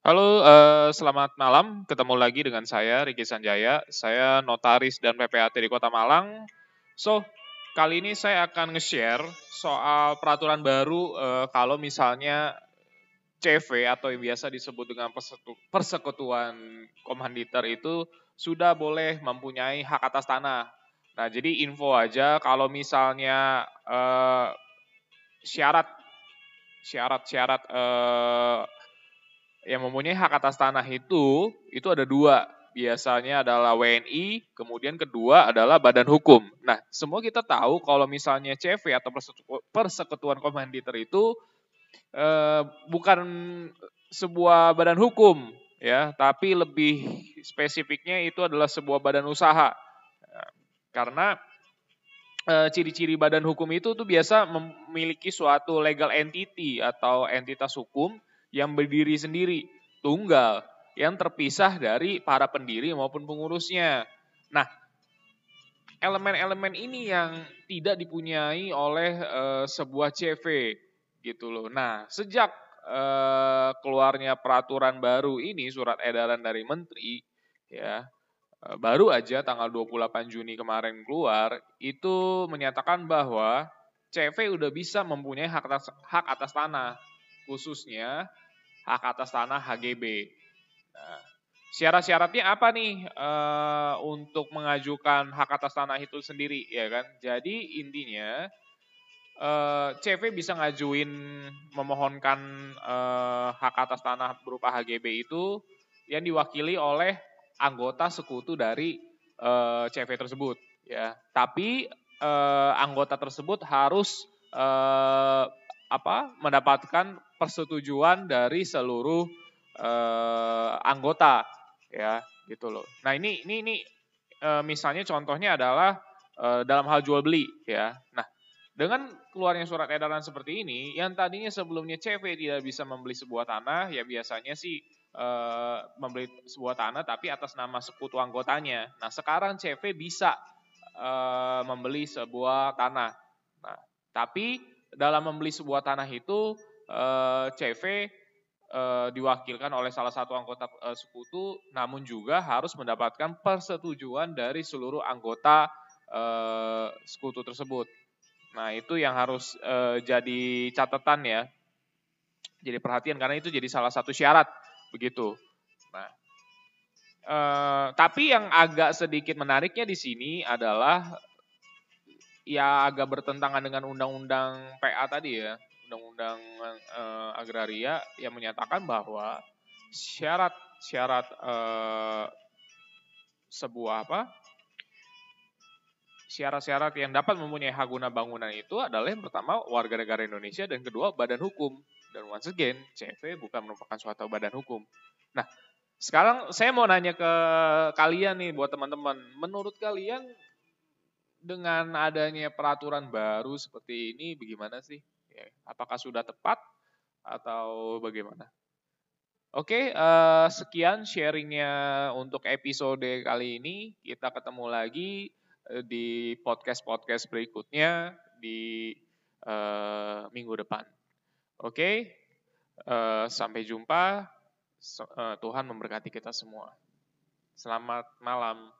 Halo, eh, selamat malam. Ketemu lagi dengan saya, Riki Sanjaya. Saya notaris dan PPAT di Kota Malang. So, kali ini saya akan nge-share soal peraturan baru eh, kalau misalnya CV atau yang biasa disebut dengan persekutuan komanditer itu sudah boleh mempunyai hak atas tanah. Nah, jadi info aja kalau misalnya eh, syarat syarat-syarat yang mempunyai hak atas tanah itu itu ada dua biasanya adalah WNI, kemudian kedua adalah badan hukum. Nah, semua kita tahu kalau misalnya CV atau persekutuan komanditer itu eh, bukan sebuah badan hukum ya, tapi lebih spesifiknya itu adalah sebuah badan usaha. Karena eh, ciri-ciri badan hukum itu tuh biasa memiliki suatu legal entity atau entitas hukum yang berdiri sendiri, tunggal, yang terpisah dari para pendiri maupun pengurusnya. Nah, elemen-elemen ini yang tidak dipunyai oleh uh, sebuah CV gitu loh. Nah, sejak uh, keluarnya peraturan baru ini surat edaran dari menteri ya uh, baru aja tanggal 28 Juni kemarin keluar itu menyatakan bahwa CV udah bisa mempunyai hak atas, hak atas tanah khususnya hak atas tanah HGB. Nah, syarat-syaratnya apa nih uh, untuk mengajukan hak atas tanah itu sendiri ya kan? Jadi intinya uh, eh, CV bisa ngajuin memohonkan uh, hak atas tanah berupa HGB itu yang diwakili oleh anggota sekutu dari uh, CV tersebut ya. Tapi uh, anggota tersebut harus apa mendapatkan persetujuan dari seluruh uh, anggota ya gitu loh. Nah ini ini ini uh, misalnya contohnya adalah uh, dalam hal jual beli ya. Nah dengan keluarnya surat edaran seperti ini, yang tadinya sebelumnya CV tidak bisa membeli sebuah tanah, ya biasanya sih e, membeli sebuah tanah tapi atas nama sekutu anggotanya. Nah sekarang CV bisa e, membeli sebuah tanah. Nah tapi dalam membeli sebuah tanah itu eh, CV eh, diwakilkan oleh salah satu anggota eh, sekutu, namun juga harus mendapatkan persetujuan dari seluruh anggota sekutu tersebut. Nah itu yang harus jadi catatan ya, jadi perhatian karena itu jadi salah satu syarat begitu. Nah, tapi yang agak sedikit menariknya di sini adalah ya agak bertentangan dengan undang-undang PA tadi ya, undang-undang uh, agraria yang menyatakan bahwa syarat syarat uh, sebuah apa syarat-syarat yang dapat mempunyai hak guna bangunan itu adalah yang pertama warga negara Indonesia dan kedua badan hukum. Dan once again CV bukan merupakan suatu badan hukum. Nah sekarang saya mau nanya ke kalian nih buat teman-teman, menurut kalian dengan adanya peraturan baru seperti ini bagaimana sih? Ya, apakah sudah tepat atau bagaimana? Oke, uh, sekian sharingnya untuk episode kali ini. Kita ketemu lagi uh, di podcast-podcast berikutnya di uh, minggu depan. Oke, uh, sampai jumpa. Uh, Tuhan memberkati kita semua. Selamat malam.